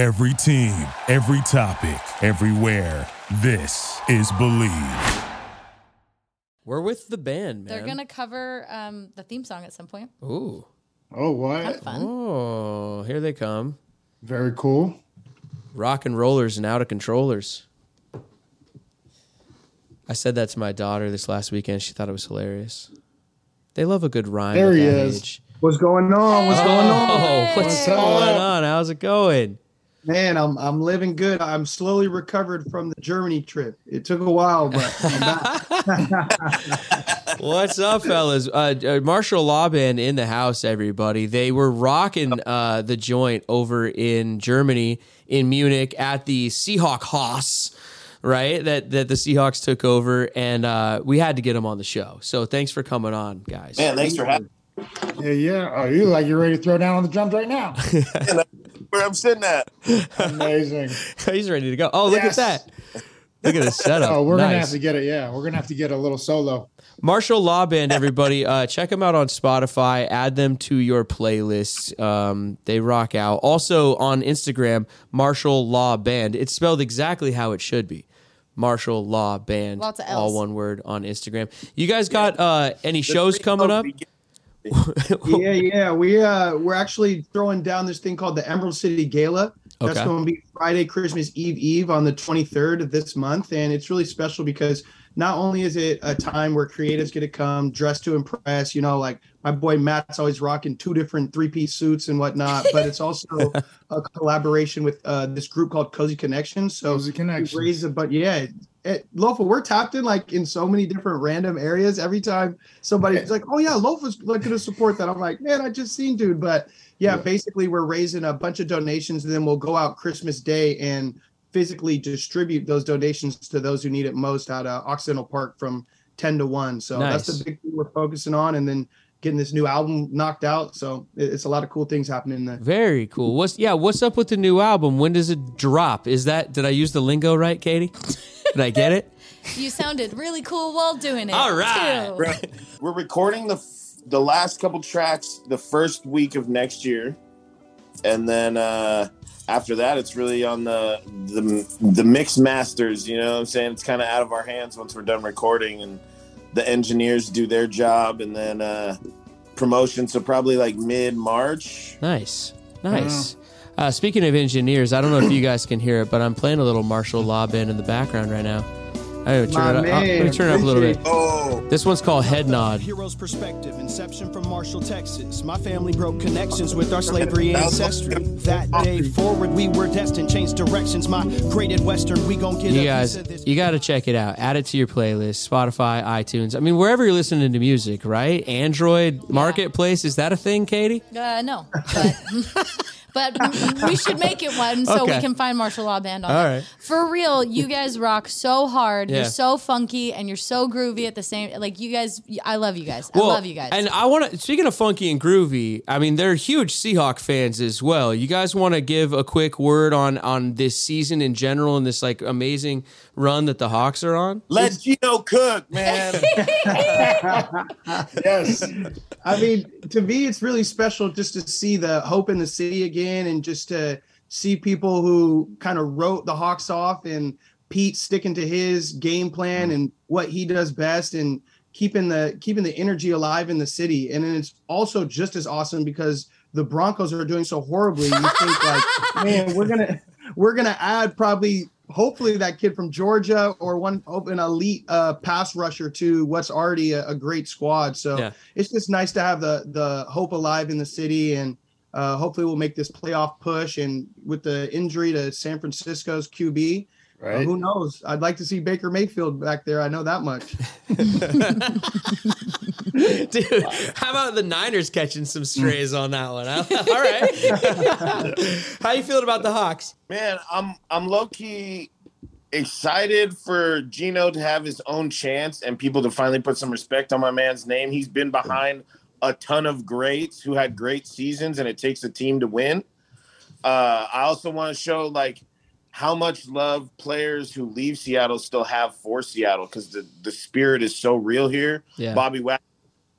Every team, every topic, everywhere. This is Bleav. We're with the band, man. They're gonna cover um, the theme song at some point. Ooh. Oh, Kind what? of fun. Oh, here they come. Very cool. Rock and rollers and out of controllers. I said that to my daughter this last weekend. She thought it was hilarious. They love a good rhyme. There at he that is. age. What's going on? What's going on? Oh, what's What's going on? How's it going? Man, I'm I'm living good. I'm slowly recovered from the Germany trip. It took a while, but I'm. What's up, fellas? Uh, uh, Marshall Law Band in the house, everybody. They were rocking uh, the joint over in Germany, in Munich, at the Seahawk Haus, right? That that the Seahawks took over, and uh, we had to get them on the show. So thanks for coming on, guys. Man, thanks for having me. Yeah, yeah. Oh, you like you're ready to throw down on the drums right now? Where I'm sitting at. Amazing. He's ready to go. Oh, look Yes. at that! Look at the setup. Oh, we're gonna have to get it. Yeah, we're gonna have to get a little solo. Marshall Law Band, everybody. Uh, check them out on Spotify. Add them to your playlists. Um, they rock out. Also on Instagram, Marshall Law Band. It's spelled exactly how it should be. Marshall Law Band. Lots of all one word on Instagram. You guys got uh, any shows coming up? yeah, yeah. We uh we're actually throwing down this thing called the Emerald City Gala. That's Okay. going to be Friday, Christmas Eve Eve on the 23rd of this month, and it's really special because not only is it a time where creatives get to come dressed to impress, you know, like my boy Matt's always rocking two different three-piece suits and whatnot, but it's also a collaboration with uh, this group called Cozy Connections. So Cozy Connections. we raise a but yeah. It, Lofa, we're tapped in like in so many different random areas. Every time somebody's like, "Oh yeah, Lofa's like going to support that," I'm like, "Man, I just seen dude." But yeah, basically we're raising a bunch of donations, and then we'll go out Christmas Day and physically distribute those donations to those who need it most out of Occidental Park from ten to one. So that's the big thing we're focusing on, and then getting this new album knocked out. So it's a lot of cool things happening there. Very cool. What's yeah? What's up with the new album? When does it drop? Is that did I use the lingo right, Katie? Did I get it? You sounded really cool while doing it. All right. too. We're, we're recording the f- the last couple tracks the first week of next year, and then uh, after that, it's really on the the the mix masters. You know, what I'm saying it's kind of out of our hands once we're done recording, and the engineers do their job, and then uh, promotion. So probably like mid March. Nice, nice. Uh, speaking of engineers, I don't know if you guys can hear it, but I'm playing a little Marshall Law Band in the background right now. I gotta turn it up. let me turn it up a little bit. Oh, This one's called Head Nod. Hero's perspective, inception from Marshall, Texas. My family broke connections with our slavery ancestry. That day forward, we were destined, change directions. Migrated western, we gon' get You guys, piece of this. you got to check it out. Add it to your playlist, Spotify, iTunes. I mean, wherever you're listening to music, right? Android Marketplace is that a thing, Katie? Uh, no, but, but we should make it one so Okay. we can find Marshall Law Band on All it. For real, you guys rock so hard. Yeah. You're so funky and you're so groovy at the same. Like you guys, I love you guys. I love you guys. And I want to, speaking of funky and groovy, I mean, they're huge Seahawk fans as well. You guys want to give a quick word on on this season in general and this like amazing run that the Hawks are on? let Geno cook, man. yes. I mean, to me, it's really special just to see the hope in the city again and just to see people who kind of wrote the Hawks off and Pete sticking to his game plan and what he does best and keeping the keeping the energy alive in the city. And then it's also just as awesome because the Broncos are doing so horribly. You think like, man, we're gonna we're gonna add probably hopefully that kid from Georgia or one an elite uh, pass rusher to what's already a, a great squad. So Yeah. it's just nice to have the the hope alive in the city and uh, hopefully we'll make this playoff push. And with the injury to San Francisco's QB, uh, who knows? I'd like to see Baker Mayfield back there. I know that much. Dude, how about the Niners catching some strays on that one? huh? All right. how you feeling about the Hawks? Man, I'm I'm low key excited for Geno to have his own chance and people to finally put some respect on my man's name. He's been behind a ton of greats who had great seasons, and it takes a team to win. Uh, I also want to show like how much love players who leave Seattle still have for Seattle because the, the spirit is so real here. Yeah. Bobby Wagner,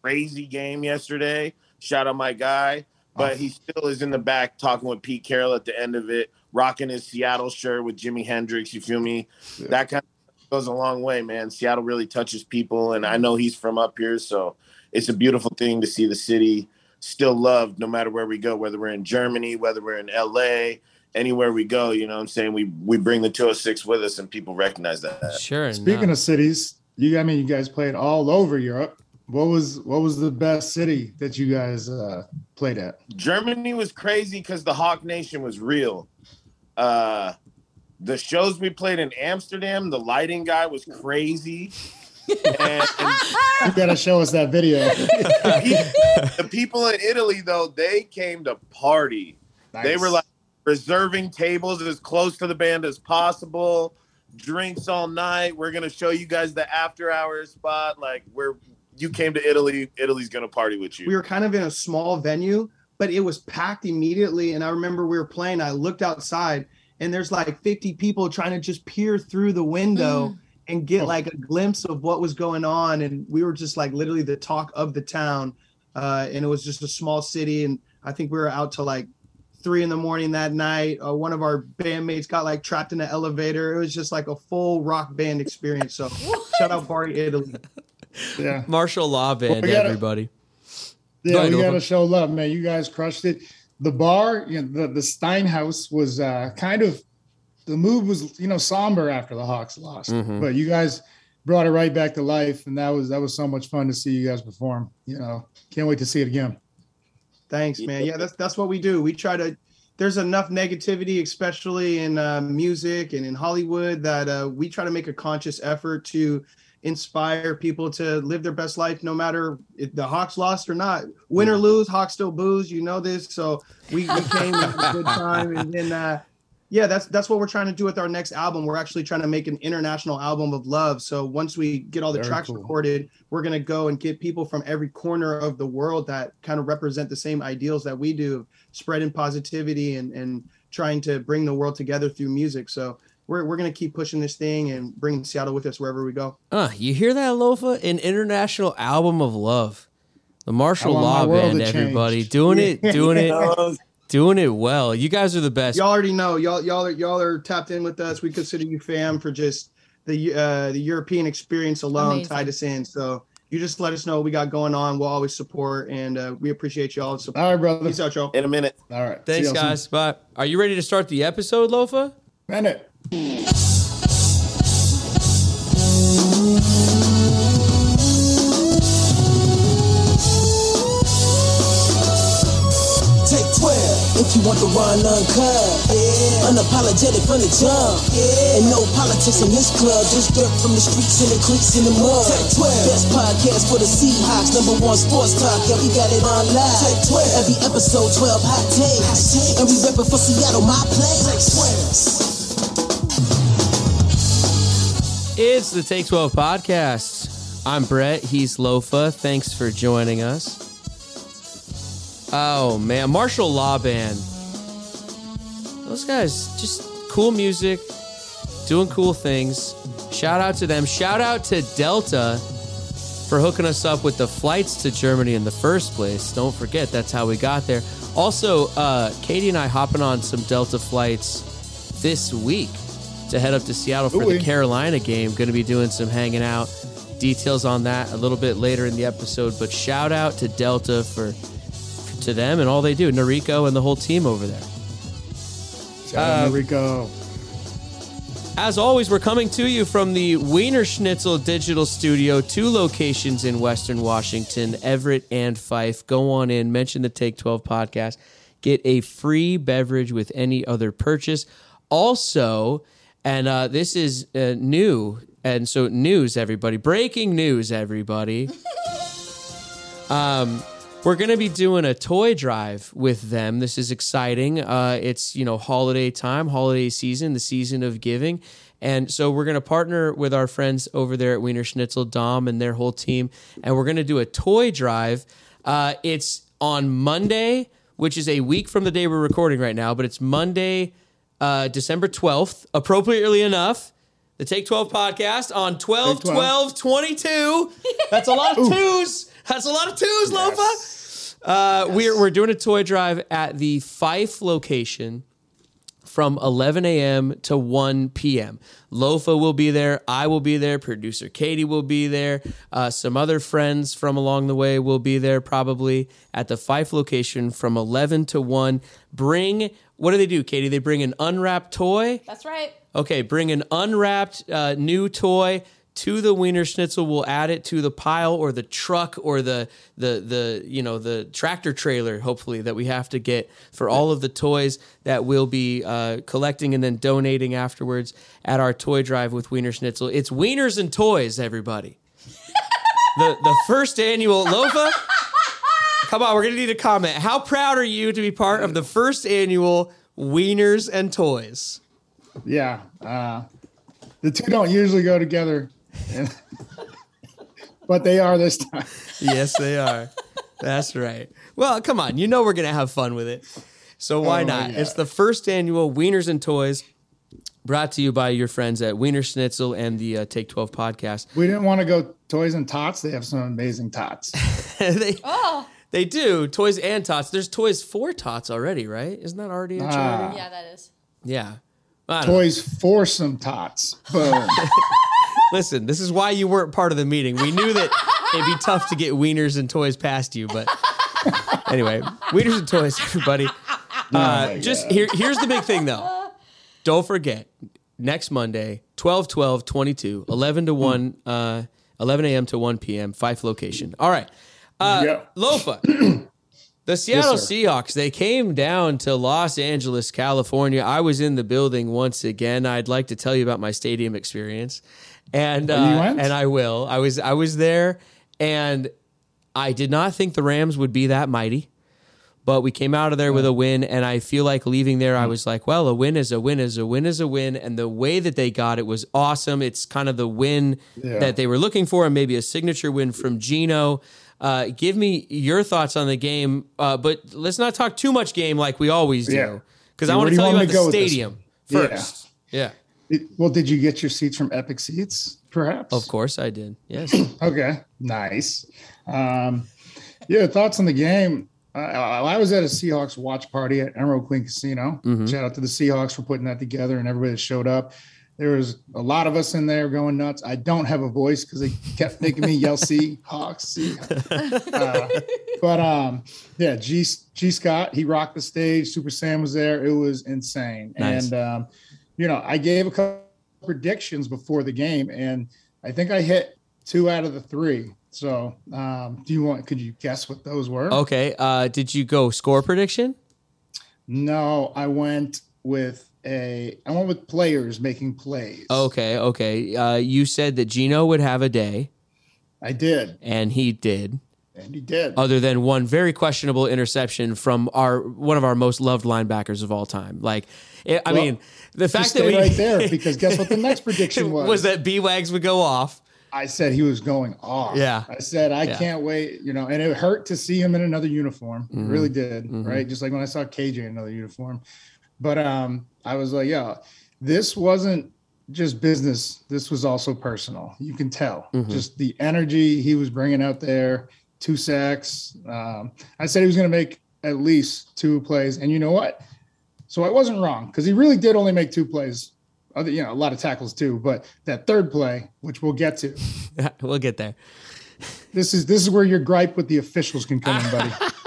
crazy game yesterday. Shout out my guy, but he still is in the back talking with Pete Carroll at the end of it. rocking his Seattle shirt with Jimi Hendrix. You feel me? That kind of goes a long way, man. Seattle really touches people, and I know he's from up here, so it's a beautiful thing to see the city still loved no matter where we go, whether we're in Germany, whether we're in LA, anywhere we go. You know what I'm saying? We we bring the 206 with us, and people recognize that. Sure. Speaking no. of cities, you I mean you guys played all over Europe. What was what was the best city that you guys uh, played at? Germany was crazy because the Hawk Nation was real. Uh, the shows we played in Amsterdam, the lighting guy was crazy. And, and You gotta show us that video. the, people, in Italy, though, they came to party. They were like reserving tables as close to the band as possible, drinks all night. We're gonna show you guys the after hours spot. Like where you came to Italy, Italy's gonna party with you. we were kind of in a small venue, but it was packed immediately. And I remember we were playing. I looked outside, and there's like 50 people trying to just peer through the window mm. And get like a glimpse of what was going on. And we were just like literally the talk of the town. Uh, and it was just a small city. And I think we were out to like three in the morning that night. Uh, one of our bandmates got like trapped in the elevator. It was just like a full rock band experience. So shout out Party Italy. yeah. Marshall Law Band, we gotta- everybody. Yeah, Go we gotta show love, man. You guys crushed it. The bar, you know, the the Steinhaus was uh, kind of the move was you know somber after the Hawks lost, Mhm. but you guys brought it right back to life, and that was that was so much fun to see you guys perform. You know, can't wait to see it again. Thanks, man. Yeah, that's that's what we do. We try to. There's enough negativity, especially in uh, music and in Hollywood, that uh, we try to make a conscious effort to inspire people to live their best life, no matter if the Hawks lost or not. Win or lose, Hawks still booze. You know this, so we, we came with a good time, and then uh, yeah, that's that's what we're trying to do with our next album. We're actually trying to make an international album of love. So once we get all the Very tracks cool. recorded, we're gonna go and get people from every corner of the world that kind of represent the same ideals that we do, spreading positivity and and trying to bring the world together through music. So we're we're gonna keep pushing this thing and bringing Seattle with us wherever we go. Uh, you hear that, Lofa? An international album of love. The Marshall I want my Law Band, to change. everybody. Doing it, doing it, doing it well. You guys are the best. Y'all already know y'all y'all are y'all are tapped in with us. We consider you fam for just the uh, the European experience alone Amazing. tied us in. So you just let us know what we got going on. We'll always support and uh, we appreciate y'all support. All right, brother. Peace out, y'all. in a minute. All right. Thanks, See y'all soon. guys. Bye. Are you ready to start the episode, Lofa? Bennett. 12 if you want the run uncut. Yeah. Unapologetic from the jump. Yeah. And no politics in this club, just dirt from the streets and the creeks in the mud. Take 12. Best podcast for the Seahawks, number one sports talk. Yeah, we got it on live. Take 12. Every episode, 12 hot takes. And we reppin' for Seattle, my place. Take 12. It's the Take 12 podcast. I'm Brett. He's Lofa. Thanks for joining us. Oh, man. Marshall Law Band. Those guys, just cool music, doing cool things. Shout out to them. Shout out to Delta for hooking us up with the flights to Germany in the first place. Don't forget, that's how we got there. Also, uh, Katie and I hopping on some Delta flights this week to head up to Seattle for the Ooh-wee. Carolina game. Going to be doing some hanging out. Details on that a little bit later in the episode. But shout out to Delta for to them and all they do. Noriko and the whole team over there. Shout out Uh, Rico. As always, we're coming to you from the Wienerschnitzel Digital Studio, two locations in Western Washington, Everett and Fife. Go on in, mention the Take 12 podcast, get a free beverage with any other purchase. Also, and uh, this is uh, new, and so news, everybody. Breaking news, everybody. Um, we're going to be doing a toy drive with them. This is exciting. Uh, it's you know holiday time, holiday season, the season of giving, and so we're going to partner with our friends over there at Wienerschnitzel, Dom and their whole team, and we're going to do a toy drive. Uh, it's on Monday, which is a week from the day we're recording right now, but it's Monday, uh, December twelfth. Appropriately enough. The Take 12 podcast on 12 12 22. That's a lot of twos. That's a lot of twos, Lofa. Uh, we're, we're doing a toy drive at the Fife location. from 11 a.m. to 1 p.m. Lofa will be there. I will be there. Producer Katie will be there. Uh, some other friends from along the way will be there probably at the Fife location from 11 to 1. Bring, what do they do, Katie? They bring an unwrapped toy. That's right. Okay, bring an unwrapped uh, new toy to the Wienerschnitzel. We'll add it to the pile or the truck or the the the you know the tractor trailer. Hopefully that we have to get for all of the toys that we'll be uh, collecting and then donating afterwards at our toy drive with Wienerschnitzel. It's Wieners and toys, everybody. the the first annual Lofa. Come on, we're gonna need a comment. How proud are you to be part of the first annual Wieners and Toys? Yeah. Uh, the two don't usually go together, and- but they are this time. yes, they are. That's right. Well, come on. You know we're going to have fun with it. So why Oh, not? yeah. It's the first annual Wieners and Toys brought to you by your friends at Wienerschnitzel and the uh, Take 12 podcast. We didn't want to go toys and tots. They have some amazing tots. they, Oh, they do. Toys and Tots. There's Toys for Tots already, right? Isn't that already a Ah. charity? yeah, that is. Yeah. I don't know. Toys for some tots. Boom. Listen, this is why you weren't part of the meeting. We knew that it'd be tough to get Wieners and Toys past you, but anyway, Wieners and Toys, everybody. Uh, just here, here's the big thing though. Don't forget, next Monday, 12 12 22, 11 to 1, uh, 11 a.m. to 1 p.m., Fife location. All right. Uh, Yeah. Lofa. The Seattle sir. Seahawks, they came down to Los Angeles, California. I was in the building once again. I'd like to tell you about my stadium experience. And uh, and I will. I was I was there and I did not think the Rams would be that mighty. But we came out of there with a win, and I feel like leaving there. I was like, well, a win is a win is a win is a win. And the way that they got it was awesome. It's kind of the win Yeah. that they were looking for, and maybe a signature win from Geno. Uh, give me your thoughts on the game, uh, but let's not talk too much game like we always do, because I want to you tell you about the to go with this stadium one? Yeah. first. Yeah, It- well, did you get your seats from Epic Seats, perhaps? of course I did. Yes. Okay, nice. Um, yeah, thoughts on the game. Uh, I was at a Seahawks watch party at Emerald Queen Casino. Mm-hmm. Shout out to the Seahawks for putting that together and everybody that showed up. There was a lot of us in there going nuts. I don't have a voice because they kept making me yell Seahawks. Seahawks. Uh, but um, yeah, G G Scott he rocked the stage. Super Sam was there. It was insane. Nice. And um, you know, I gave a couple predictions before the game, and I think I hit two out of the three. So, um, do you want? Could you guess what those were? Okay. Uh, did you go score prediction? No, I went with a. I went with players making plays. Okay. Okay. Uh, you said that Geno would have a day, I did, and he did. and he did. Other than one very questionable interception from our one of our most loved linebackers of all time. Like, it, I Well, mean, the fact that we right there because guess what the next prediction was? was that B wags would go off. I said he was going off. Yeah. I said I Yeah. can't wait. You know, and it hurt to see him in another uniform. It really did. Mhm. Right, just like when I saw KJ in another uniform. But um, I was like, yo, this wasn't just business. This was also personal. You can tell Mhm. just the energy he was bringing out there. Two sacks. Um, I said he was going to make at least two plays, and you know what? So I wasn't wrong because he really did only make two plays. Other, you know, a lot of tackles too. But that third play, which we'll get to, we'll get there. this is this is where your gripe with the officials can come in, buddy.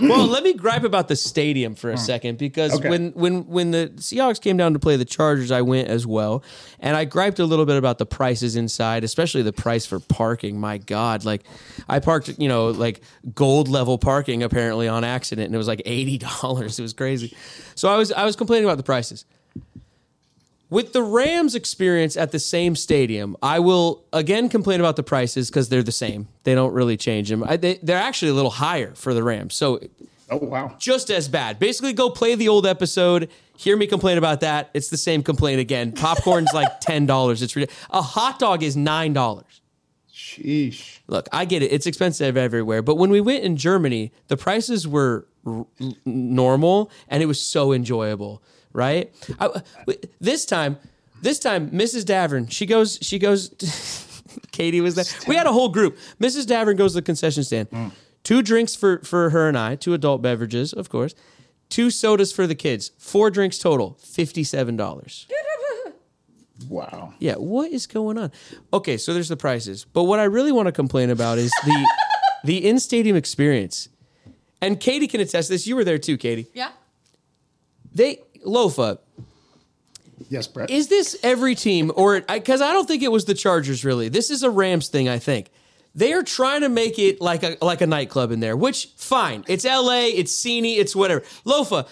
well, hmm. let me gripe about the stadium for a hmm. second because Okay. when when when the Seahawks came down to play the Chargers, I went as well, and I griped a little bit about the prices inside, especially the price for parking. My God, like I parked, you know, like gold level parking apparently on accident, and it was like eighty dollars. It was crazy. So I was I was complaining about the prices. With the Rams experience at the same stadium, I will again complain about the prices because they're the same. They don't really change them. I, they, they're actually a little higher for the Rams. So Oh wow. just as bad. Basically, go play the old episode. Hear me complain about that. It's the same complaint again. Popcorn's like ten dollars. It's ridiculous. A hot dog is nine dollars. Sheesh. Look, I get it. It's expensive everywhere. But when we went in Germany, the prices were r- normal and it was so enjoyable, right? I, this time, this time, Mrs. Davern, she goes, she goes, Katie was there. We had a whole group. Mrs. Davern goes to the concession stand. Mm. Two drinks for, for her and I, two adult beverages, of course. two sodas for the kids, four drinks total, fifty-seven dollars. Wow. Yeah, what is going on? Okay, so there's the prices, but what I really want to complain about is the the in-stadium experience. And Katie can attest to this. You were there too, Katie. Yeah. They Lofa, Yes, Brett. is this every team or because I, don't think it was the Chargers really. This is a Rams thing, I think. They are trying to make it like a like a nightclub in there, which fine. It's LA, it's sceney, it's whatever. Lofa,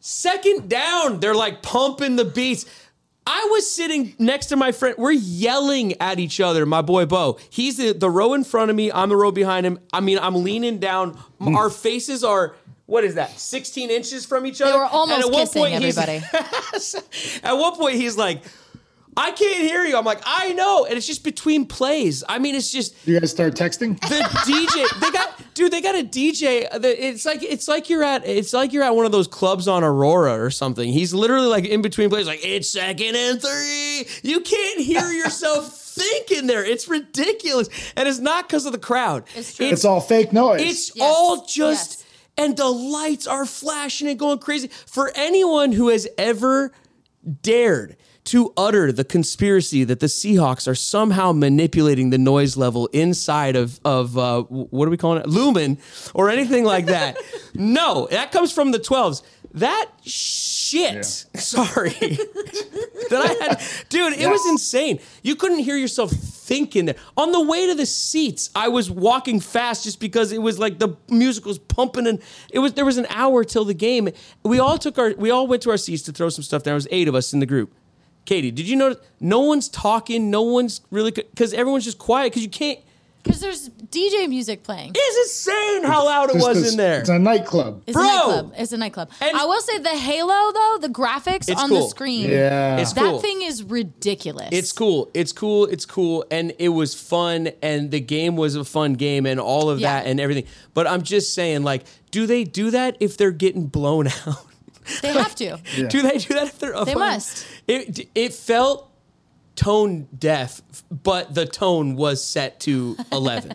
second down, they're like pumping the beats. I was sitting next to my friend. We're yelling at each other. My boy Bo. He's the, the row in front of me. I'm the row behind him. I mean, I'm leaning down. Mm. Our faces are what is that? 16 inches from each other. They were almost And at one kissing point, he's- everybody. at one point, he's like, "I can't hear you." I'm like, "I know," and it's just between plays. I mean, it's just you guys start texting? the DJ. They got dude. They got a DJ. It's like it's like you're at it's like you're at one of those clubs on Aurora or something. He's literally like in between plays, like it's second and three. You can't hear yourself thinking there. It's ridiculous, and it's not because of the crowd. It's true. It's all fake noise. It's Yes. all just, Yes. And the lights are flashing and going crazy. For anyone who has ever dared to utter the conspiracy that the Seahawks are somehow manipulating the noise level inside of of uh, what are we calling it, Lumen, or anything like that, no, that comes from the 12s. That shit. Sorry. that I had, dude, it was insane. You couldn't hear yourself thinking there. On the way to the seats, I was walking fast just because it was like the music was pumping and it was there was an hour till the game. We all took our we all went to our seats to throw some stuff down. There was eight of us in the group. Katie, did you notice no one's talking, no one's really because everyone's just quiet because you can't. Because there's DJ music playing. It's insane how loud it was was 'cause in there. It's a nightclub. It's Bro! a nightclub. It's a nightclub. And- I will say the Halo though, the graphics It's on cool. the screen. Yeah. It's That cool. thing is ridiculous. It's cool. It's cool. It's cool. And it was fun. And the game was a fun game and all of Yeah. that and everything. But I'm just saying, like, do they do that if they're getting blown out? They have to. Do they do that if they're up? They must. It, it felt tone deaf, but the tone was set to 11.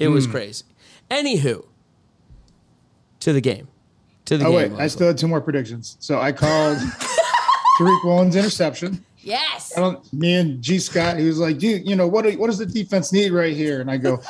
it Hmm. was crazy. Anywho, to the game. To the Oh game. wait, I still had two more predictions. So I called Tariq Woolen's interception. Yes. I don't. Me and G Scott, he was like, "You, you know what? do- What does the defense need right here?" And I go,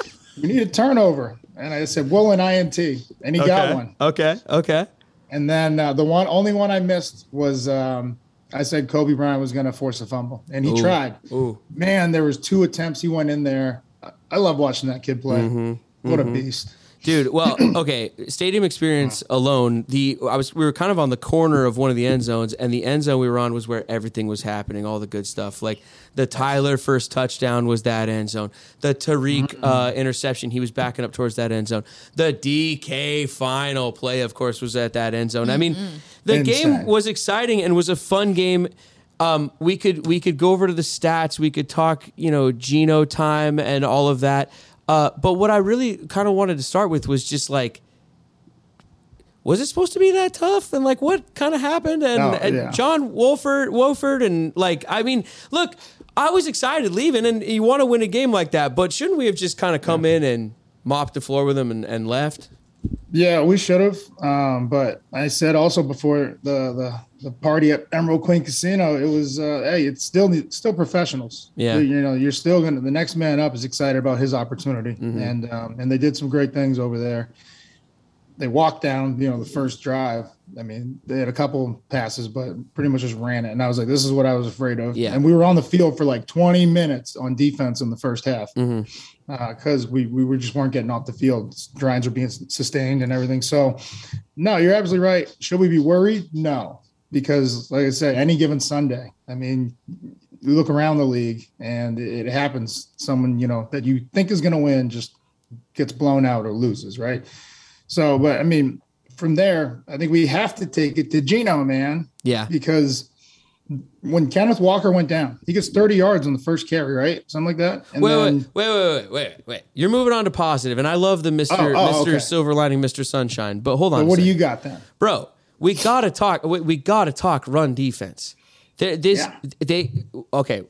"We need a turnover." And I said, "Woolen INT," and he got one. Okay. Okay. And then uh, the one, only one I missed was um, I said Coby Bryant was going to force a fumble, and he Ooh. tried. Ooh. Man, there was two attempts. He went in there. I- love watching that kid play. Mm-hmm. What a beast! Dude, well, okay. Stadium experience alone. The I was we were kind of on the corner of one of the end zones, and the end zone we were on was where everything was happening, all the good stuff. Like the Tyler first touchdown was that end zone. The Tariq uh, interception, he was backing up towards that end zone. The DK final play, of course, was at that end zone. I mean, the game was exciting and was a fun game. Um, we could we could go over to the stats. We could talk, you know, Geno time and all of that. Uh, but what I really kind of wanted to start with was just like, was it supposed to be that tough? And like, what kind of happened? And, No, and yeah. John Wolford, Wolford, and like, I mean, look, I was excited leaving, and you want to win a game like that, but shouldn't we have just kind of come in and mopped the floor with them and, and left? Yeah, we should have. Um, but I said also before the the the party at Emerald Queen Casino, it was uh, hey, it's still still professionals. Yeah. you know, you're still gonna the next man up is excited about his opportunity, Mm-hmm. and um, and they did some great things over there. They walked down, you know, the first drive. I mean, they had a couple passes, but pretty much just ran it. And I was like, this is what I was afraid of. Yeah. And we were on the field for like 20 minutes on defense in the first half Mm-hmm. Uh, because we we were just weren't getting off the field. Drives were being sustained and everything. So, no, you're absolutely right. Should we be worried? No, because like I said, any given Sunday, I mean, you look around the league and it happens. Someone you know that you think is going to win just gets blown out or loses, right? So, but I mean, from there, I think we have to take it to Geno, man, Yeah. because when Kenneth Walker went down, he gets 30 yards on the first carry, right? Something like that. And Wait, then, wait, wait, wait, wait, wait, wait. You're moving on to positive, and I love the Mr. Oh, oh, Mr. okay. Silver Lining, Mr. Sunshine. But hold on. but what do you got then? bro. We gotta talk. We, we gotta talk run defense. There, this Yeah. they okay.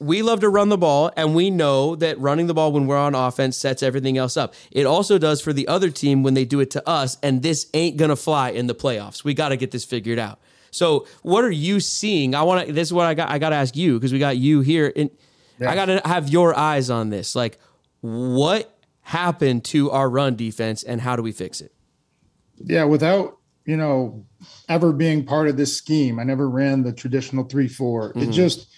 we love to run the ball, and we know that running the ball when we're on offense sets everything else up. It also does for the other team when they do it to us, and this ain't gonna fly in the playoffs. We got to get this figured out. So, what are you seeing? I want to. This is what I got. I got to ask you because we got you here, and I got to have your eyes on this. Like, what happened to our run defense, and how do we fix it? Yeah, without you know ever being part of this scheme, I never ran the traditional three four. It Mhm. just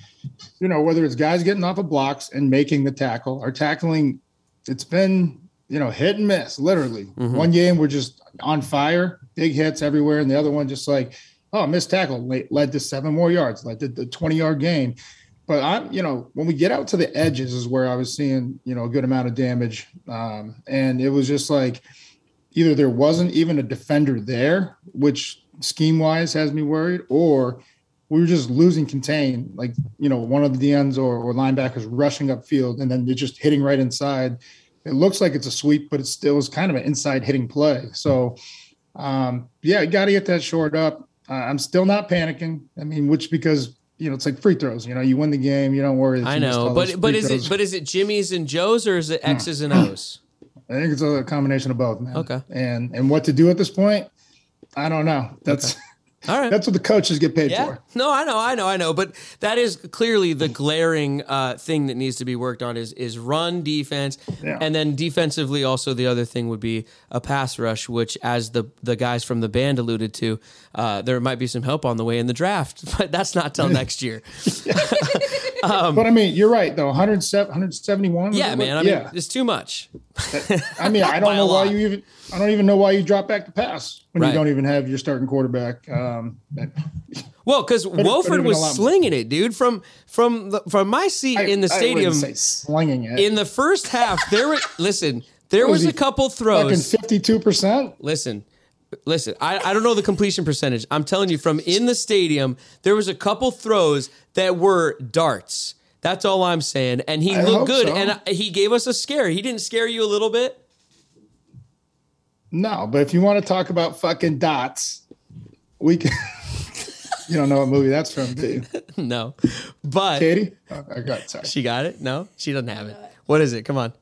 you know whether it's guys getting off of blocks and making the tackle, or tackling, it's been you know hit and miss. Literally, Mhm. one game we're just on fire, big hits everywhere, and the other one just like oh missed tackle led, to seven more yards, led to the twenty yard gain. But I'm, you know, when we get out to the edges is where I was seeing, you know, a good amount of damage. Um, and it was just like either there wasn't even a defender there, which scheme wise has me worried, or we were just losing contain. Like, you know, one of the DNs or, or linebackers rushing upfield and then they're just hitting right inside. It looks like it's a sweep, but it still is kind of an inside hitting play. So, um, yeah, got to get that short up. Uh, I'm still not panicking. I mean, which because you know it's like free throws. You know, you win the game, you don't worry. I know, but but is throws. it but is it Jimmy's and Joe's or is it X's and O's? I think it's a combination of both, man. Okay. And and what to do at this point, I don't know. That's All right. that's what the coaches get paid Yeah. for. No, I know, I know, I know. But that is clearly the glaring uh, thing that needs to be worked on is is run defense, Yeah. and then defensively also the other thing would be a pass rush, which as the the guys from the band alluded to, uh, there might be some help on the way in the draft, but that's not till next year. but I mean, you're right though. 107, 171. Um, Yeah, man. I mean, it's too much. I mean, I don't know why you even. I don't even know why you drop back to pass when Right. you don't even have your starting quarterback. Um, Well, because Wolford was a lot more. slinging it, dude. From from the, from my seat I- in the I stadium, say slinging it. in the first half, there were listen. There was was a couple throws. fifty-two percent. Listen, listen. I, I don't know the completion percentage. I'm telling you, from in the stadium, there was a couple throws that were darts. That's all I'm saying. And he I looked good, so. and he gave us a scare. He didn't scare you a little bit. No, but if you want to talk about fucking dots, we can. you don't know what movie that's from, do you? no, but Katie? Oh, I got sorry. she got it. No, she doesn't have it. What is it? Come on.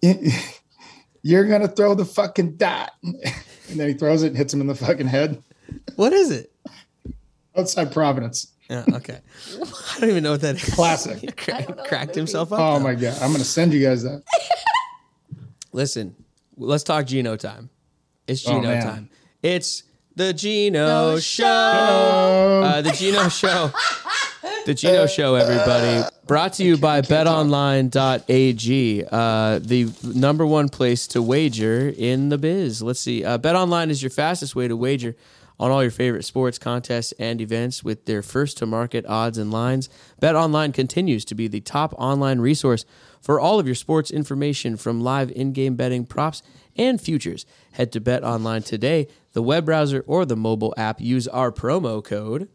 You're gonna throw the fucking dot, and then he throws it and hits him in the fucking head. What is it? Outside Providence, Yeah, okay. I don't even know what that is. classic. He cra- cracked himself up. Oh though. my god, I'm gonna send you guys that. Listen, let's talk Geno time. It's Oh, Geno man. time. It's the Geno No show. Uh, the Geno show. The Geno show, everybody. Brought to you by betonline.ag, uh, the number one place to wager in the biz. Let's see. Uh, BetOnline is your fastest way to wager on all your favorite sports, contests, and events with their first to market odds and lines. BetOnline continues to be the top online resource for all of your sports information from live in game betting, props, and futures. Head to BetOnline today, the web browser or the mobile app. Use our promo code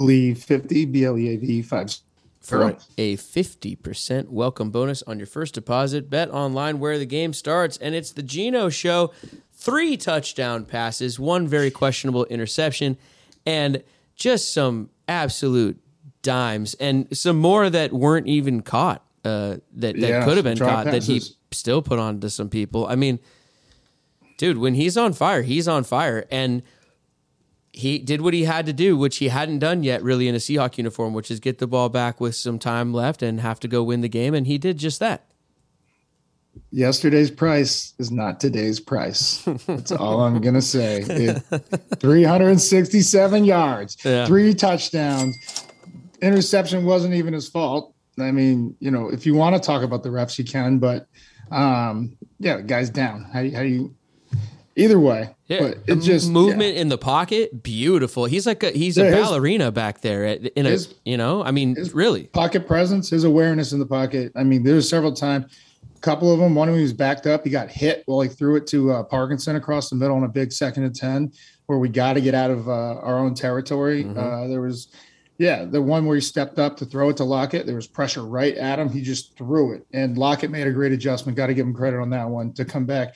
believe 50 B L E A V five. for a 50% welcome bonus on your first deposit. Bet online where the game starts, and it's the Geno Show. Three touchdown passes, one very questionable interception, and just some absolute dimes, and some more that weren't even caught. Uh, that that Yeah, could have been caught that he still put on to some people. I mean, dude, when he's on fire, he's on fire, and he did what he had to do, which he hadn't done yet really in a Seahawk uniform, which is get the ball back with some time left and have to go win the game. And he did just that. Yesterday's price is not today's price. That's all I'm gonna say. It- 367 yards, Yeah. three touchdowns. Interception wasn't even his fault. I mean, you know, if you want to talk about the refs, you can, but um, yeah, guy's down. How do you, how do you either way? Yeah, but it just movement in the pocket, beautiful. He's like a he's a Yeah, his- ballerina back there. At, in a his- you know, I mean, really. pocket presence, his awareness in the pocket. I mean, there's several times, a couple of them. One of them was backed up. He got hit while he threw it to uh, Parkinson across the middle on a big second and ten, where we got to get out of uh, our own territory. Uh, there was, yeah, the one where he stepped up to throw it to Lockett. There was pressure right at him. He just threw it, and Lockett made a great adjustment. Got to give him credit on that one to come back.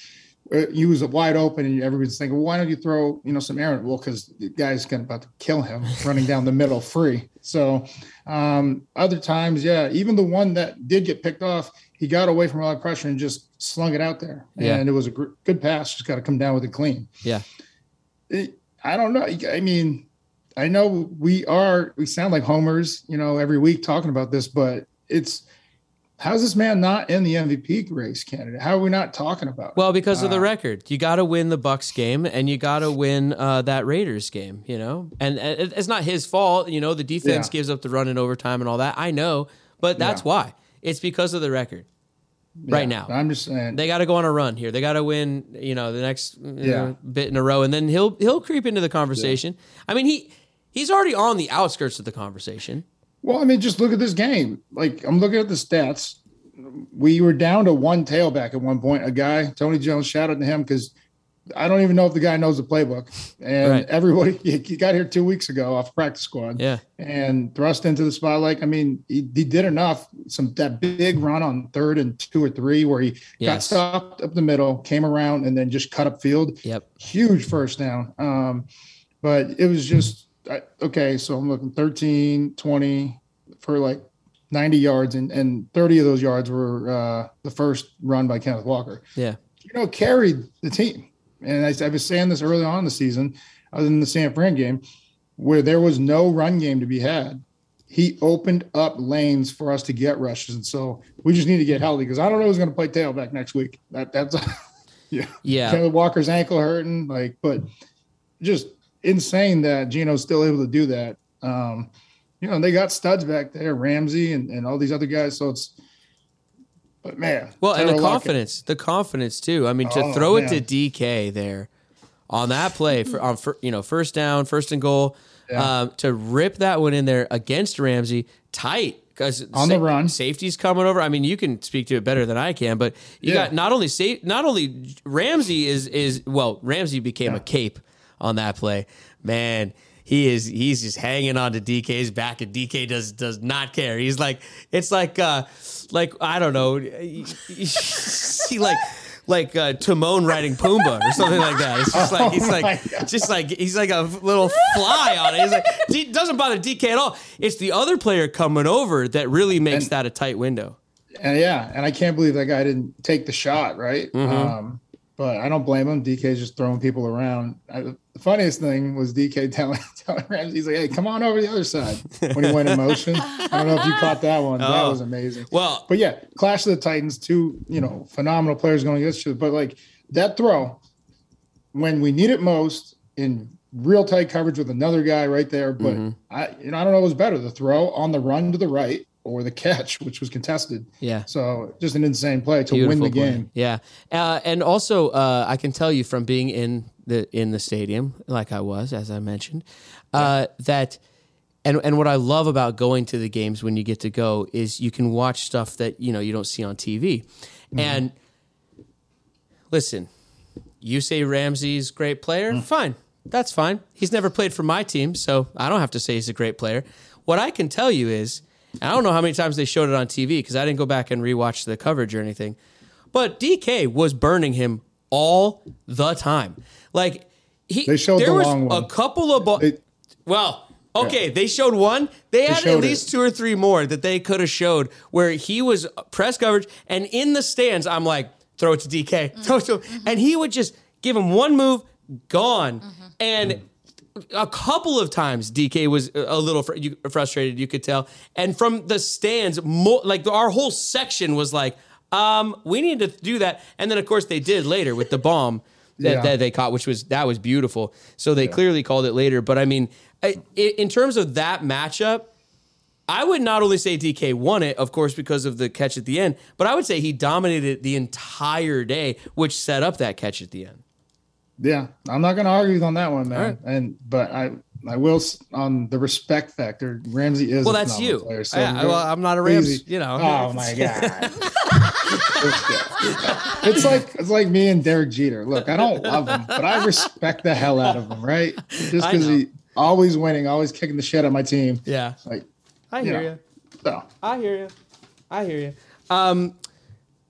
He was wide open, and everybody's thinking, well, why don't you throw you know some air? Well, because the guy's going about to kill him running down the middle free. So um, other times, yeah, even the one that did get picked off, he got away from all that pressure and just slung it out there, Yeah. and it was a gr- good pass. Just got to come down with it clean. Yeah. It- I don't know. I mean, I know we are we sound like homers, you know, every week talking about this, but it's how's this man not in the MVP race candidate? How are we not talking about? it? Well, because of the Uh, record, you got to win the Bucks game, and you got to win uh, that Raiders game. You know, and, and it's not his fault. You know, the defense Yeah. gives up the run in overtime and all that. I know, but that's Yeah. why. It's because of the record. Yeah, right now. I'm just saying. They got to go on a run here. They got to win, you know, the next you know, bit in a row, and then he'll he'll creep into the conversation. I mean, he he's already on the outskirts of the conversation. Well, I mean, just look at this game. Like I'm looking at the stats. We were down to one tailback at one point. A guy, Tony Jones, shout out to him because I don't even know if the guy knows the playbook. And Right. everybody, he got here two weeks ago off practice squad. Yeah, and thrust into the spotlight. I mean, he, he did enough. Some that big run on third and two or three where he got stopped up the middle, came around, and then just cut up field. yep, Huge first down. Um, but it was just I, okay. So I'm looking 13, 20 for like 90 yards, and, and 30 of those yards were uh, the first run by Kenneth Walker yeah, you know, carried the team. And I, I was saying this early on in the season, other than the San Fran game, where there was no run game to be had. He opened up lanes for us to get rushes, and so we just need to get healthy because I don't know who's going to play tailback next week. That that's yeah. yeah. Kenneth Walker's ankle hurting, like, but just insane that Geno's still able to do that. Um, you know, they got studs back there, Ramsey and, and all these other guys. So it's, but man, Well, and the confidence, the confidence too. I mean, to Oh, throw it to DK there on that play for on fir- you know first down, first and goal, Yeah. um, to rip that one in there against Ramsey tight because On the run. safety's coming over. I mean, you can speak to it better than I can, but you Yeah. got not only safe, not only Ramsey is is well, Ramsey became Yeah. a cape on that play, man. He is he's just hanging on to DK's back and DK does does not care. He's like it's like uh like I don't know he, he like like uh, Timon riding Pumbaa or something like that. It's just like he's Oh like God. just like he's like a little fly on it. He's like it doesn't bother DK at all. It's the other player coming over that really makes And- that a tight window. And yeah, and I can't believe that guy didn't take the shot, right? Mm-hmm. Um, but I don't blame him. DK's just throwing people around. I, the funniest thing was DK telling, telling Ramsey, he's like, hey, come on over the other side when he went in motion. I don't know if you caught that one. That Oh. was amazing. Well, But yeah, Clash of the Titans, two, you know, phenomenal players going against other. But like that throw, when we need it most in real tight coverage with another guy right there. But Mm-hmm. I, you know, I don't know what was better, the throw on the run to the right or the catch, which was contested. yeah. So just an insane play to win the play. game. Yeah, uh, and also uh, I can tell you from being in the in the stadium, like I was, as I mentioned, uh, that. And, and what I love about going to the games when you get to go is you can watch stuff that you know you don't see on TV. And listen, you say Ramsey's great player, fine. That's fine. He's never played for my team, so I don't have to say he's a great player. What I can tell you is, I don't know how many times they showed it on TV because I didn't go back and rewatch the coverage or anything, but DK was burning him all the time. Like he, They showed there the was long a couple of balls. They- Well, okay, they showed one. They had at least it. two or three more that they could have showed where he was uh, press coverage and in the stands. I'm like, throw it to DK, throw it to him, mm-hmm. and he would just give him one move, gone, mm-hmm. and. A couple of times, DK was a little fr- you- frustrated. You could tell, and from the stands, mo- like our whole section was like, um, "We need to do that." And then, of course, they did later with the bomb that, Yeah. that they caught, which was that was beautiful. So they clearly called it later. But I mean, i- in terms of that matchup, I would not only say DK won it, of course, because of the catch at the end, but I would say he dominated the entire day, which set up that catch at the end. Yeah, I'm not going to argue on that one, man. All right. And but I I will on the respect factor. Ramsey is Well, a that's you. Player, so Yeah, well, I'm not a Ramsey. you know. Oh my god. it's like it's like me and Derek Jeter. Look, I don't love him, but I respect the hell out of him, right? Just because he always winning, always kicking the shit out of my team. Yeah, Like I you hear know. you. so. I hear you. I hear you. Um,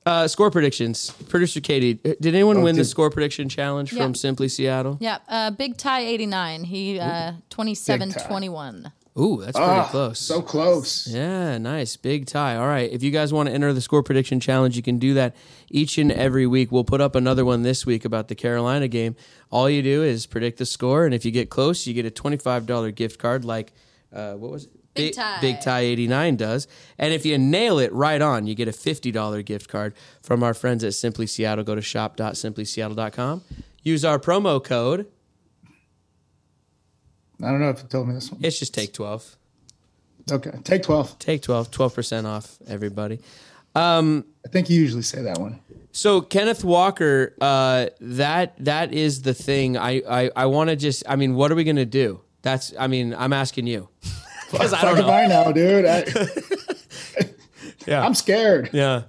Uh, score predictions. Producer Katie, did anyone win the score prediction challenge Yeah. from Simply Seattle? Yeah, uh, Big Tie 89. He uh, 27 Big Tie. 21. Ooh, that's pretty Ah, close. So close. Yeah, nice. Big tie. All right. If you guys want to enter the score prediction challenge, you can do that each and every week. We'll put up another one this week about the Carolina game. All you do is predict the score, and if you get close, you get a $25 gift card like, uh, what was it? Big Big- Tie. Big Tie 89 does. And if you nail it right on, you get a $50 gift card from our friends at Simply Seattle. Go to shop.simplyseattle.com. Use our promo code. I don't know if you told me this one. It's just take 12. Okay, take twelve. Take 12, 12% off, everybody. I think you usually say that one. So Kenneth Walker, uh, that that is the thing. I I, I want to just. I mean, what are we gonna do? That's. I mean, I'm asking you I don't know. I know, dude. I, yeah, I'm scared. yeah,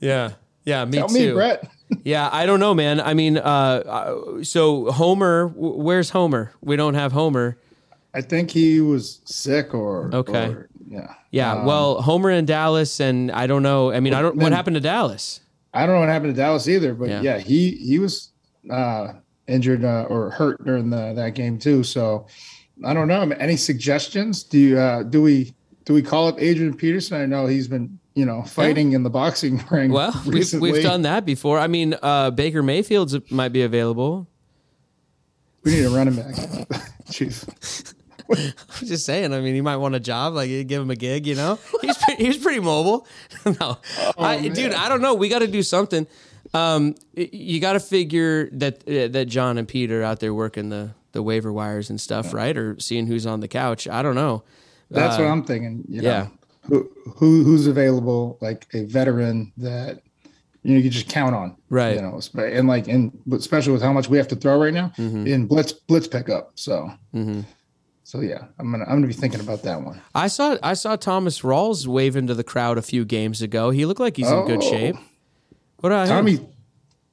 yeah, yeah. Me Tell too. me, Brett. Yeah, I don't know, man. I mean, uh, uh, so Homer, where's Homer? We don't have Homer. I think he was sick or Okay. or- yeah. Yeah, Um, well, Homer in Dallas, and I don't know. I mean, I don't. What happened to Dallas? I don't know what happened to Dallas either, but Yeah. yeah, he he was uh, injured uh, or hurt during the, that game too. So I don't know. Any suggestions? Do you uh, do we do we call up Adrian Peterson? I know he's been you know fighting in the boxing ring. Well, we've, we've done that before. I mean, uh, Baker Mayfield's might be available. We need a running back, chief. I'm just saying. I mean, he might want a job. Like, give him a gig. You know, he's pretty, he's pretty mobile. no, I, dude, I don't know. We got to do something. Um, you got to figure that uh, that John and Pete are out there working the the waiver wires and stuff, right? Or seeing who's on the couch. I don't know. That's Uh, what I'm thinking. You know, yeah. Who, who who's available? Like a veteran that you know you can just count on. Right. You know, and like and but especially with how much we have to throw right now Mm-hmm. in blitz blitz pickup. So. So yeah, I'm gonna I'm gonna be thinking about that one. I saw I saw Thomas Rawls wave into the crowd a few games ago. He looked like he's in good Oh. shape. What him? Tommy,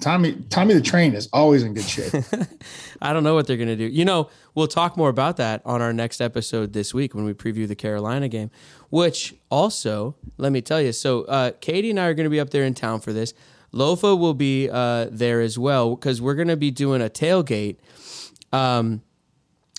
Tommy, Tommy the Train is always in good shape. I don't know what they're going to do. You know, we'll talk more about that on our next episode this week when we preview the Carolina game, which also, let me tell you. So, uh, Katie and I are going to be up there in town for this. Lofa will be uh, there as well because we're going to be doing a tailgate. Um,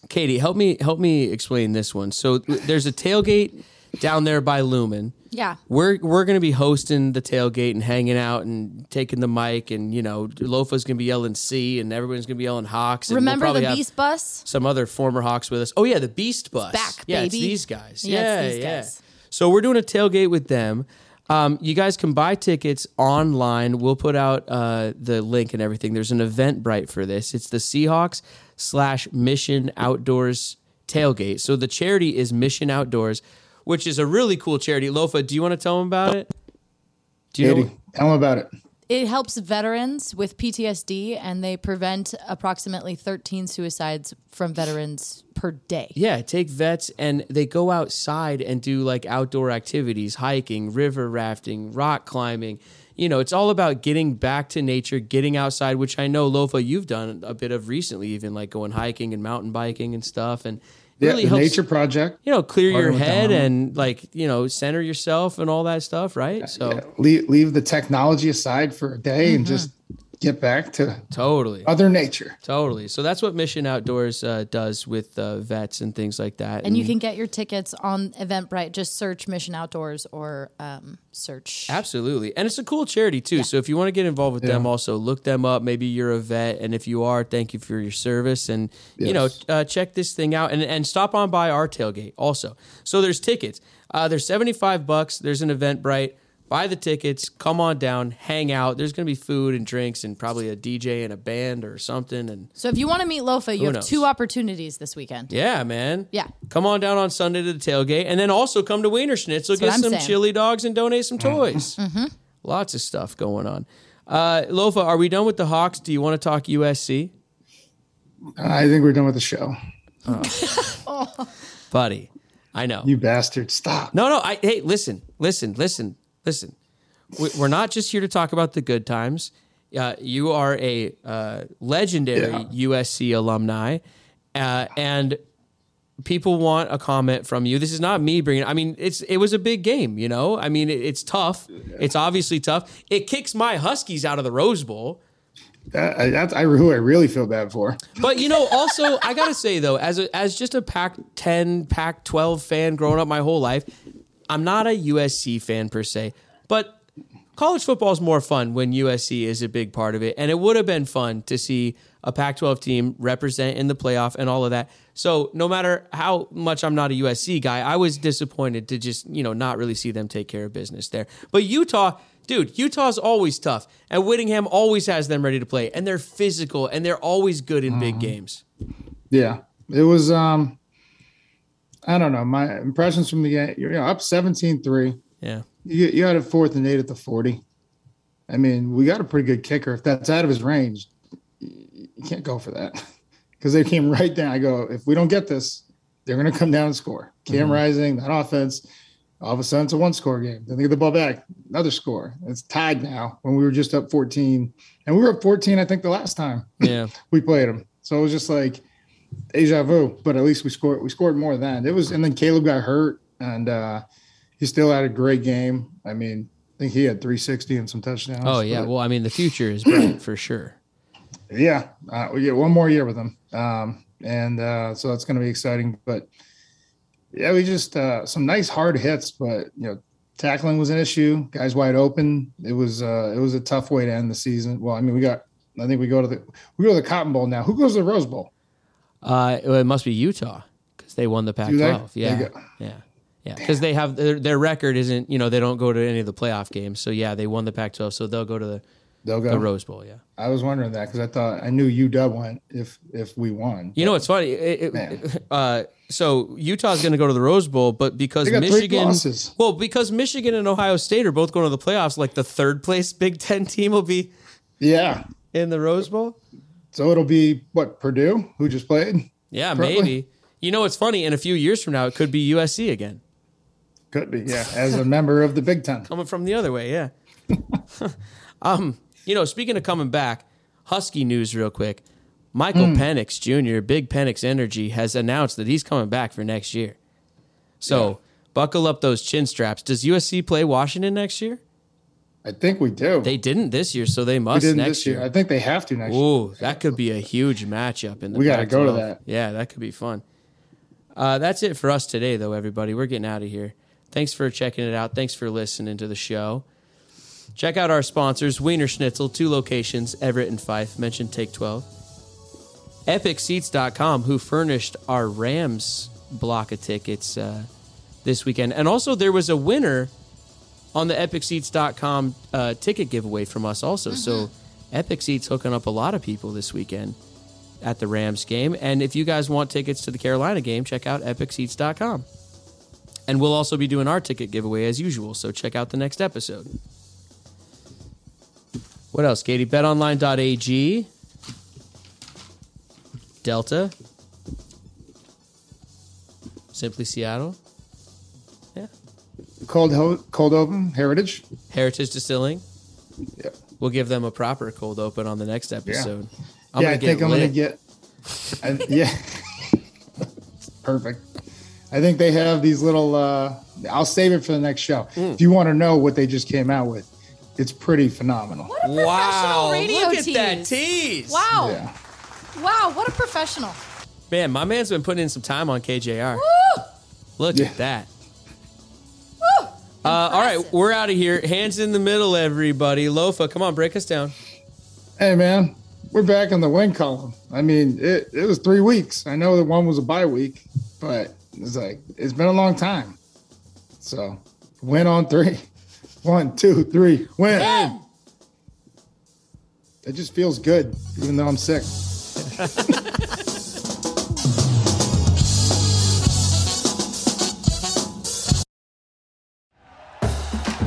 Katie, help me help me explain this one. So, there's a tailgate down there by Lumen. Yeah. We're we're gonna be hosting the tailgate and hanging out and taking the mic and you know Lofa's gonna be yelling C and everyone's gonna be yelling Hawks. And we'll Remember probably the Beast Bus? Some other former Hawks with us. Oh yeah, the Beast Bus. back, yeah, it's baby. these guys. Yeah, Yeah, it's these yeah. guys. So we're doing a tailgate with them. Um, you guys can buy tickets online. We'll put out uh, the link and everything. There's an Eventbrite for this. It's the Seahawks slash Mission Outdoors tailgate. So the charity is Mission Outdoors, which is a really cool charity. Lofa, do you want to tell them about it? Do you know? Katie, tell them about it. It helps veterans with PTSD and they prevent approximately 13 suicides from veterans per day. Yeah, take vets and they go outside and do like outdoor activities, hiking, river rafting, rock climbing. You know, it's all about getting back to nature, getting outside, which I know Lofa you've done a bit of recently, even like going hiking and mountain biking and stuff, and Yeah, really the helps. Nature Project. you know, clear your head and like you know, center yourself and all that stuff, right? So Yeah, leave, leave the technology aside for a day and mm-hmm. just get back to totally. other Nature. Totally. So that's what Mission Outdoors uh, does with uh, vets and things like that. And you can get your tickets on Eventbrite. Just search Mission Outdoors or um, search. Absolutely. And it's a cool charity too. So if you want to get involved with them also, look them up. Maybe you're a vet. And if you are, thank you for your service. And, you know, uh, check this thing out and, and stop on by our tailgate also. So there's tickets. Uh, there's 75 bucks. There's an Eventbrite. Buy the tickets, come on down, hang out. There's going to be food and drinks and probably a DJ and a band or something. And So if you want to meet Lofa, you have knows? two opportunities this weekend. yeah, man. Yeah. Come on down on Sunday to the tailgate, and then also come to Wienerschnitzel, what get some saying. Mm-hmm. chili dogs, and donate some toys. Lots of stuff going on. Uh, Lofa, are we done with the Hawks? Do you want to talk USC, I think we're done with the show. buddy? I know. You bastard. Stop. no, no. I hey, listen, listen, listen, listen. We- We're not just here to talk about the good times. Uh, you are a uh, legendary Yeah. USC alumni, uh, and people want a comment from you. This is not me bringing. I mean, it's it was a big game. You know, I mean, it, it's tough. It's obviously tough. It kicks my Huskies out of the Rose Bowl. That, I- that's I, who I really feel bad for. But you know, also I gotta say though, as a, as just a Pac-10, Pac-12 fan growing up my whole life, I'm not a USC fan per se. But college football is more fun when USC is a big part of it, and it would have been fun to see a Pac-12 team represent in the playoff and all of that. So no matter how much I'm not a USC guy, I was disappointed to just you know not really see them take care of business there. But Utah. Dude, Utah's always tough, and Whittingham always has them ready to play, and they're physical, and they're always good in big games. Yeah, it was. Um, I don't know. My impressions from the game. You're up 17-3. Yeah. You, you had a fourth and eight at the 40. I mean, we got a pretty good kicker. If that's out of his range, you can't go for that because they came right down. I go, if we don't get this, they're going to come down and score. Cam mm-hmm. Rising, that offense, all of a sudden it's a one score game. Then they get the ball back, another score. It's tied now when we were just up 14. And we were up 14, I think, the last time Yeah. we played them. So it was just like deja vu, but at least we scored we scored more then. It was and then Caleb got hurt and uh he still had a great game. I mean, I think he had 360 and some touchdowns. Oh yeah. Well, I mean, the future is bright for sure. yeah, uh, we get one more year with him, um, and uh, so that's going to be exciting. But yeah, we just uh, some nice hard hits, but you know, tackling was an issue. Guys wide open. It was uh, it was a tough way to end the season. Well, I mean, we got. I think we go to the we go to the Cotton Bowl now. Who goes to the Rose Bowl? Uh, it must be Utah because they won the Pac-12. Yeah. Yeah. Yeah. Because they have their, their record isn't you know they don't go to any of the playoff games. So yeah, they won the Pac-12, so they'll go to the, They'll go. the Rose Bowl. Yeah. I was wondering that because I thought I knew UW went if if we won. You know what's funny? It- it- uh, so Utah's going to go to the Rose Bowl, but because Michigan, well, because Michigan and Ohio State are both going to the playoffs, like the third place Big Ten team will be Yeah. in the Rose Bowl. So it'll be what Purdue who just played. Yeah, Probably. maybe. You know what's funny? In a few years from now, it could be USC again, Could be. Yeah. As a member of the Big Ten. coming from the other way. Yeah. um, you know, speaking of coming back, Husky news real quick. Michael Penix Jr., Big Penix Energy, has announced that he's coming back for next year. So buckle up those chin straps. Does USC play Washington next year? I think we do. They didn't this year, so they must didn't next this year. year. I think they have to next year. Ooh, that could be a huge matchup in the. We gotta go to that. Yeah, that could be fun. Uh, that's it for us today, though. Everybody, we're getting out of here. Thanks for checking it out. Thanks for listening to the show. Check out our sponsors: Wienerschnitzel, two locations, Everett and Fife. Mention Take Twelve. EpicSeats.com, who furnished our Rams block of tickets uh, this weekend, and also there was a winner on the EpicSeats.com uh, ticket giveaway from us also. So Epic Seats hooking up a lot of people this weekend at the Rams game. And if you guys want tickets to the Carolina game, check out EpicSeats.com. And we'll also be doing our ticket giveaway as usual. So check out the next episode. What else, Katie? BetOnline.ag. Delta. Simply Seattle. Yeah. Cold cold open heritage. Heritage Distilling. Yeah. We'll give them a proper cold open on the next episode. I'm yeah, gonna I think get I'm gonna get. I, yeah. Perfect. I think they have these little. uh I'll save it for the next show. Hmm. If you want to know what they just came out with, it's pretty phenomenal. What a Wow! radio Look at that tease. Wow. Yeah. Wow, what a professional. Man, my man's been putting in some time on KJR. Woo! Look Yeah. at that. Woo! Uh, all right, we're out of here. Hands in the middle, everybody. Lofa, come on, break us down. Hey man, we're back on the win column. I mean, it, it was three weeks. I know that one was a bye week, but it's like it's been a long time. So win on three. One, two, three, win. Win. It just feels good, even though I'm sick.